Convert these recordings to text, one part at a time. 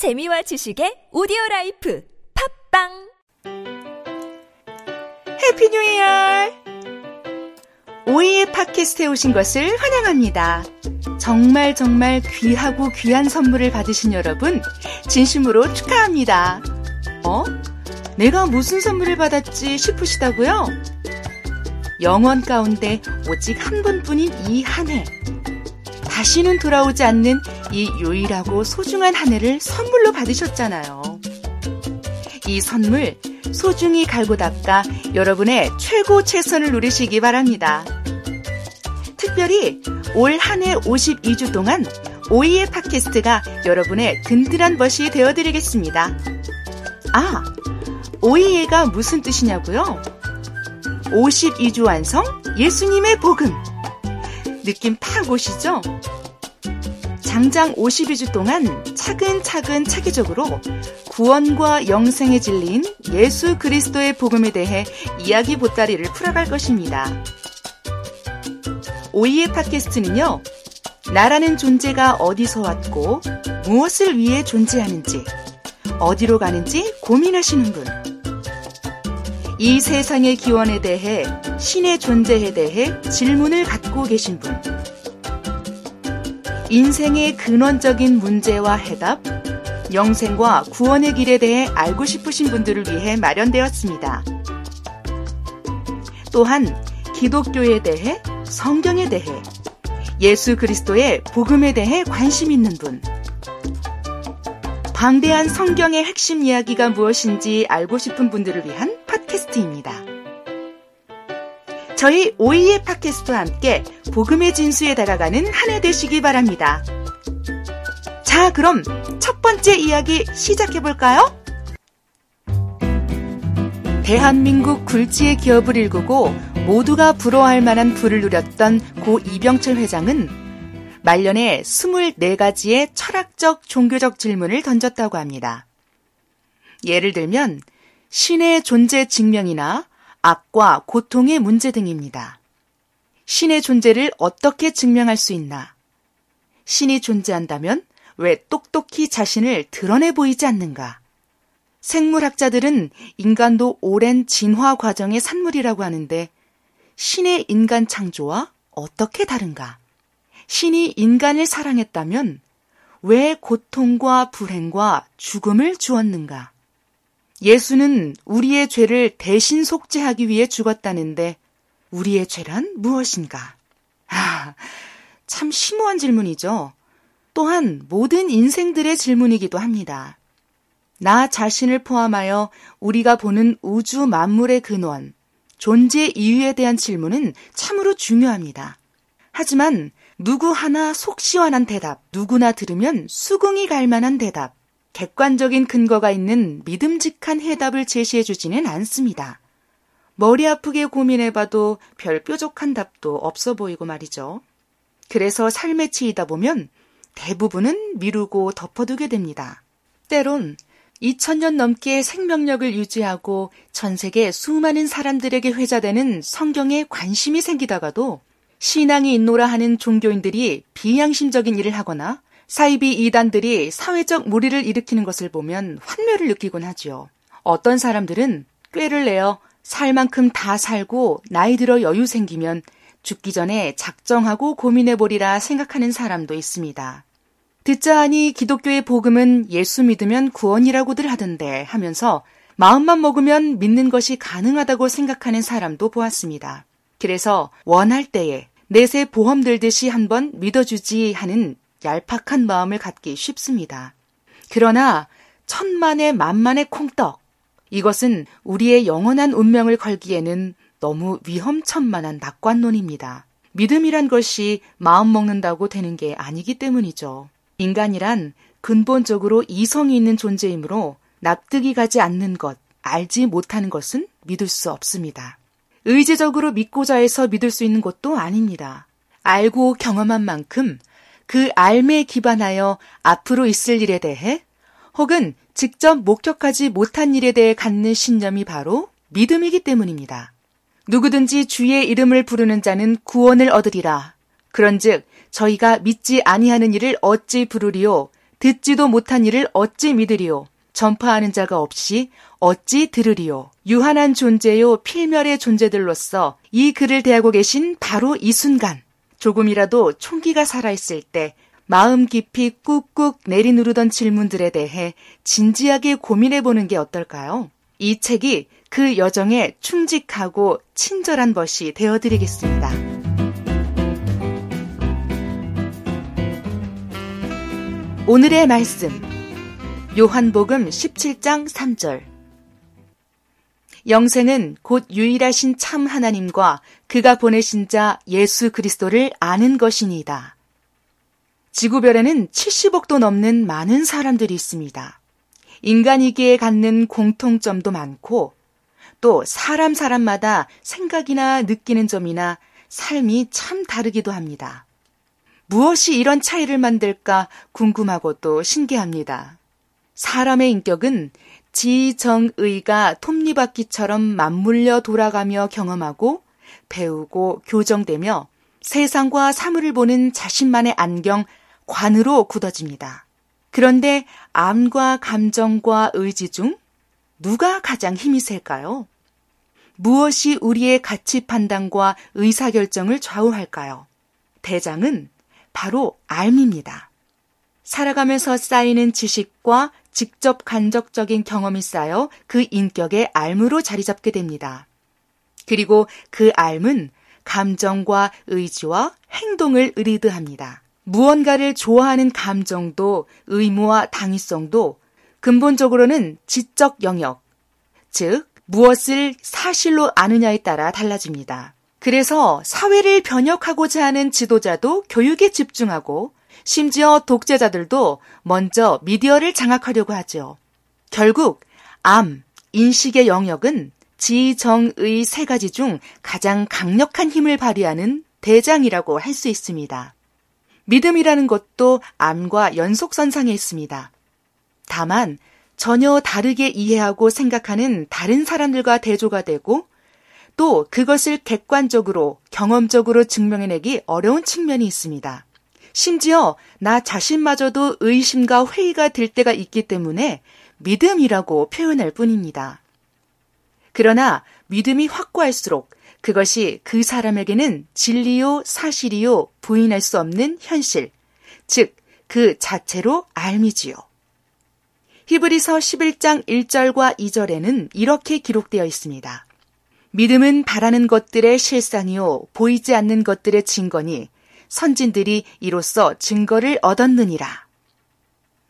재미와 지식의 오디오 life 팟빵 Happy New Year! 오예의 팟캐스트에 오신 것을 환영합니다. 정말 정말 귀하고 귀한 선물을 받으신 여러분, 진심으로 축하합니다. 어? 내가 무슨 선물을 받았지 싶으시다고요? 영원 가운데 오직 한 분뿐인 이 한 해. 다시는 돌아오지 않는 이 유일하고 소중한 한 해를 선물로 받으셨잖아요. 이 선물 소중히 갈고 닦아 여러분의 최고 최선을 누리시기 바랍니다. 특별히 올 한 해 52주 동안 오이의 팟캐스트가 여러분의 든든한 멋이 되어드리겠습니다. 아, 오이예가 무슨 뜻이냐고요? 52주 완성 예수님의 복음. 느낌 팍 오시죠? 장장 52주 동안 차근차근 체계적으로 구원과 영생의 진리인 예수 그리스도의 복음에 대해 이야기 보따리를 풀어갈 것입니다. 오이의 팟캐스트는요, 나라는 존재가 어디서 왔고 무엇을 위해 존재하는지, 어디로 가는지 고민하시는 분, 이 세상의 기원에 대해 신의 존재에 대해 질문을 갖고 계신 분, 인생의 근원적인 문제와 해답, 영생과 구원의 길에 대해 알고 싶으신 분들을 위해 마련되었습니다. 또한 기독교에 대해, 성경에 대해, 예수 그리스도의 복음에 대해 관심 있는 분, 방대한 성경의 핵심 이야기가 무엇인지 알고 싶은 분들을 위한 팟캐스트입니다. 저희 오이의 팟캐스트와 함께 복음의 진수에 다가가는 한 해 되시기 바랍니다. 자, 그럼 첫 번째 이야기 시작해볼까요? 대한민국 굴지의 기업을 일구고 모두가 부러워할 만한 부를 누렸던 고 이병철 회장은 말년에 24가지의 철학적 종교적 질문을 던졌다고 합니다. 예를 들면 신의 존재 증명이나 악과 고통의 문제 등입니다. 신의 존재를 어떻게 증명할 수 있나? 신이 존재한다면 왜 똑똑히 자신을 드러내 보이지 않는가? 생물학자들은 인간도 오랜 진화 과정의 산물이라고 하는데 신의 인간 창조와 어떻게 다른가? 신이 인간을 사랑했다면 왜 고통과 불행과 죽음을 주었는가? 예수는 우리의 죄를 대신 속죄하기 위해 죽었다는데 우리의 죄란 무엇인가? 아, 참 심오한 질문이죠. 또한 모든 인생들의 질문이기도 합니다. 나 자신을 포함하여 우리가 보는 우주 만물의 근원, 존재 이유에 대한 질문은 참으로 중요합니다. 하지만 누구 하나 속 시원한 대답, 누구나 들으면 수긍이 갈 만한 대답, 객관적인 근거가 있는 믿음직한 해답을 제시해 주지는 않습니다. 머리 아프게 고민해봐도 별 뾰족한 답도 없어 보이고 말이죠. 그래서 삶에 치이다 보면 대부분은 미루고 덮어두게 됩니다. 때론 2000년 넘게 생명력을 유지하고 전 세계 수많은 사람들에게 회자되는 성경에 관심이 생기다가도 신앙이 있노라 하는 종교인들이 비양심적인 일을 하거나 사이비 이단들이 사회적 무리를 일으키는 것을 보면 환멸을 느끼곤 하지요. 어떤 사람들은 꾀를 내어 살 만큼 다 살고 나이 들어 여유 생기면 죽기 전에 작정하고 고민해보리라 생각하는 사람도 있습니다. 듣자 하니 기독교의 복음은 예수 믿으면 구원이라고들 하던데 하면서 마음만 먹으면 믿는 것이 가능하다고 생각하는 사람도 보았습니다. 그래서 원할 때에 내세 보험 들듯이 한번 믿어주지 하는 얄팍한 마음을 갖기 쉽습니다. 그러나 천만의 만만의 콩떡. 이것은 우리의 영원한 운명을 걸기에는 너무 위험천만한 낙관론입니다. 믿음이란 것이 마음 먹는다고 되는 게 아니기 때문이죠. 인간이란 근본적으로 이성이 있는 존재이므로 납득이 가지 않는 것, 알지 못하는 것은 믿을 수 없습니다. 의지적으로 믿고자 해서 믿을 수 있는 것도 아닙니다. 알고 경험한 만큼 그 알매에 기반하여 앞으로 있을 일에 대해 혹은 직접 목격하지 못한 일에 대해 갖는 신념이 바로 믿음이기 때문입니다. 누구든지 주의 이름을 부르는 자는 구원을 얻으리라. 그런즉 저희가 믿지 아니하는 일을 어찌 부르리요 듣지도 못한 일을 어찌 믿으리요? 전파하는 자가 없이 어찌 들으리요? 유한한 존재요 필멸의 존재들로서 이 글을 대하고 계신 바로 이 순간 조금이라도 총기가 살아있을 때 마음 깊이 꾹꾹 내리누르던 질문들에 대해 진지하게 고민해 보는 게 어떨까요? 이 책이 그 여정에 충직하고 친절한 것이 되어드리겠습니다. 오늘의 말씀. 요한복음 17장 3절. 영생은 곧 유일하신 참 하나님과 그가 보내신 자 예수 그리스도를 아는 것이니이다. 지구별에는 70억도 넘는 많은 사람들이 있습니다. 인간이기에 갖는 공통점도 많고 또 사람 사람마다 생각이나 느끼는 점이나 삶이 참 다르기도 합니다. 무엇이 이런 차이를 만들까 궁금하고 또 신기합니다. 사람의 인격은 지정의가 톱니바퀴처럼 맞물려 돌아가며 경험하고 배우고 교정되며 세상과 사물을 보는 자신만의 안경, 관으로 굳어집니다. 그런데 암과 감정과 의지 중 누가 가장 힘이 셀까요? 무엇이 우리의 가치 판단과 의사결정을 좌우할까요? 대장은 바로 알입니다. 살아가면서 쌓이는 지식과 직접 간접적인 경험이 쌓여 그 인격의 알무로 자리 잡게 됩니다. 그리고 그 알은 감정과 의지와 행동을 의리드합니다. 무언가를 좋아하는 감정도 의무와 당위성도 근본적으로는 지적 영역, 즉, 무엇을 사실로 아느냐에 따라 달라집니다. 그래서 사회를 변혁하고자 하는 지도자도 교육에 집중하고 심지어 독재자들도 먼저 미디어를 장악하려고 하죠. 결국 암, 인식의 영역은 지정의 세 가지 중 가장 강력한 힘을 발휘하는 대장이라고 할 수 있습니다. 믿음이라는 것도 암과 연속선상에 있습니다. 다만 전혀 다르게 이해하고 생각하는 다른 사람들과 대조가 되고 또 그것을 객관적으로 경험적으로 증명해내기 어려운 측면이 있습니다. 심지어 나 자신마저도 의심과 회의가 들 때가 있기 때문에 믿음이라고 표현할 뿐입니다. 그러나 믿음이 확고할수록 그것이 그 사람에게는 진리요, 사실이요, 부인할 수 없는 현실, 즉, 그 자체로 알미지요. 히브리서 11장 1절과 2절에는 이렇게 기록되어 있습니다. 믿음은 바라는 것들의 실상이요, 보이지 않는 것들의 증거니, 선진들이 이로써 증거를 얻었느니라.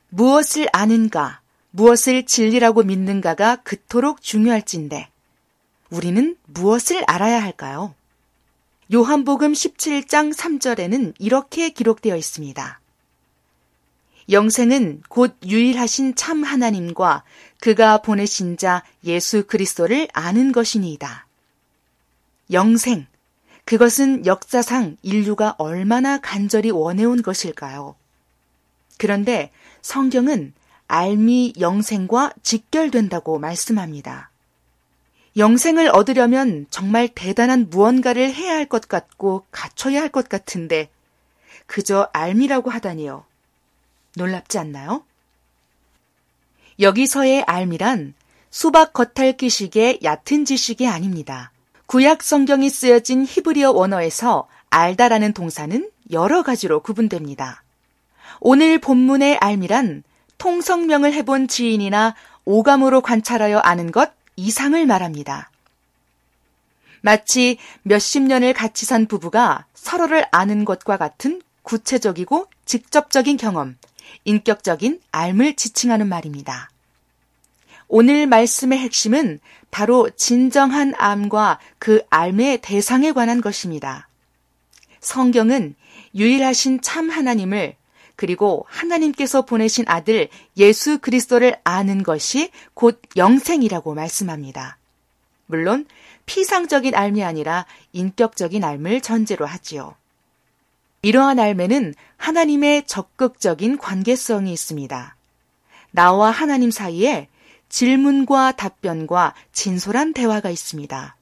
무엇을 아는가, 무엇을 진리라고 믿는가가 그토록 중요할진데, 우리는 무엇을 알아야 할까요? 요한복음 17장 3절에는 이렇게 기록되어 있습니다. 영생은 곧 유일하신 참 하나님과 그가 보내신 자 예수 그리스도를 아는 것이니이다. 영생. 그것은 역사상 인류가 얼마나 간절히 원해온 것일까요? 그런데 성경은 알미 영생과 직결된다고 말씀합니다. 영생을 얻으려면 정말 대단한 무언가를 해야 할 것 같고 갖춰야 할 것 같은데 그저 알미라고 하다니요. 놀랍지 않나요? 여기서의 알미란 수박 겉핥기식의 얕은 지식이 아닙니다. 구약 성경이 쓰여진 히브리어 원어에서 알다라는 동사는 여러 가지로 구분됩니다. 오늘 본문의 알미란 통성명을 해본 지인이나 오감으로 관찰하여 아는 것 이상을 말합니다. 마치 몇십 년을 같이 산 부부가 서로를 아는 것과 같은 구체적이고 직접적인 경험, 인격적인 알을 지칭하는 말입니다. 오늘 말씀의 핵심은 바로 진정한 암과 그 암의 대상에 관한 것입니다. 성경은 유일하신 참 하나님을 그리고 하나님께서 보내신 아들 예수 그리스도를 아는 것이 곧 영생이라고 말씀합니다. 물론 피상적인 알미 아니라 인격적인 알을 전제로 하지요. 이러한 알매는 하나님의 적극적인 관계성이 있습니다. 나와 하나님 사이에 질문과 답변과 진솔한 대화가 있습니다.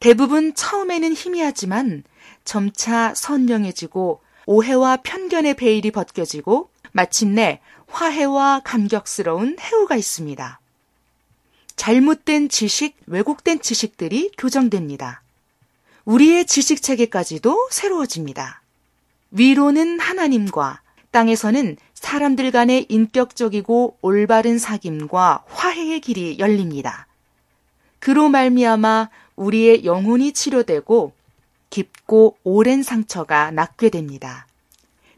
대부분 처음에는 희미하지만 점차 선명해지고 오해와 편견의 베일이 벗겨지고 마침내 화해와 감격스러운 해우가 있습니다. 잘못된 지식, 왜곡된 지식들이 교정됩니다. 우리의 지식 체계까지도 새로워집니다. 위로는 하나님과 땅에서는 사람들 간의 인격적이고 올바른 사귐과 화해의 길이 열립니다. 그로 말미암아 우리의 영혼이 치료되고 깊고 오랜 상처가 낫게 됩니다.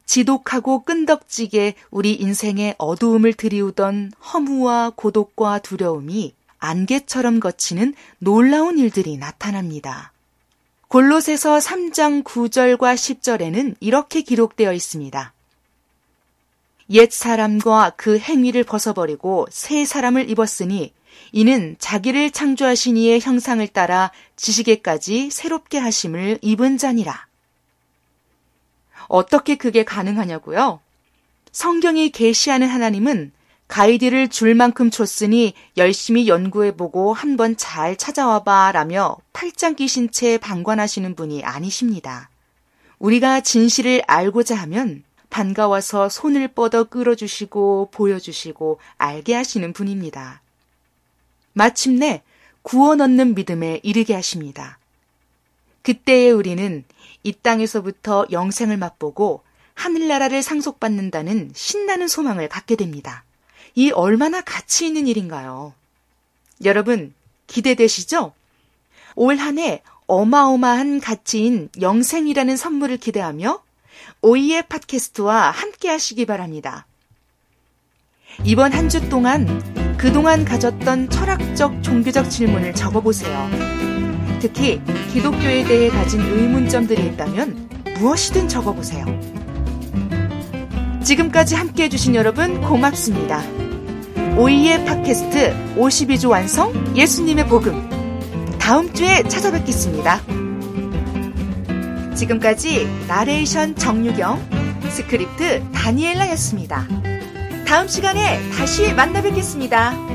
지독하고 끈덕지게 우리 인생의 어두움을 드리우던 허무와 고독과 두려움이 안개처럼 거치는 놀라운 일들이 나타납니다. 골로새서 3장 9절과 10절에는 이렇게 기록되어 있습니다. 옛 사람과 그 행위를 벗어버리고 새 사람을 입었으니 이는 자기를 창조하신 이의 형상을 따라 지식에까지 새롭게 하심을 입은 자니라. 어떻게 그게 가능하냐고요? 성경이 계시하는 하나님은 가이드를 줄 만큼 줬으니 열심히 연구해보고 한번 잘 찾아와봐 라며 팔짱 끼신 채 방관하시는 분이 아니십니다. 우리가 진실을 알고자 하면 반가워서 손을 뻗어 끌어주시고 보여주시고 알게 하시는 분입니다. 마침내 구원 얻는 믿음에 이르게 하십니다. 그때에 우리는 이 땅에서부터 영생을 맛보고 하늘나라를 상속받는다는 신나는 소망을 갖게 됩니다. 이 얼마나 가치 있는 일인가요? 여러분, 기대되시죠? 올 한 해 어마어마한 가치인 영생이라는 선물을 기대하며 오이의 팟캐스트와 함께 하시기 바랍니다. 이번 한 주 동안 그동안 가졌던 철학적, 종교적 질문을 적어보세요. 특히 기독교에 대해 가진 의문점들이 있다면 무엇이든 적어보세요. 지금까지 함께 해주신 여러분 고맙습니다. 오이의 팟캐스트 52주 완성 예수님의 복음. 다음 주에 찾아뵙겠습니다. 지금까지 나레이션 정유경, 스크립트 다니엘라였습니다. 다음 시간에 다시 만나 뵙겠습니다.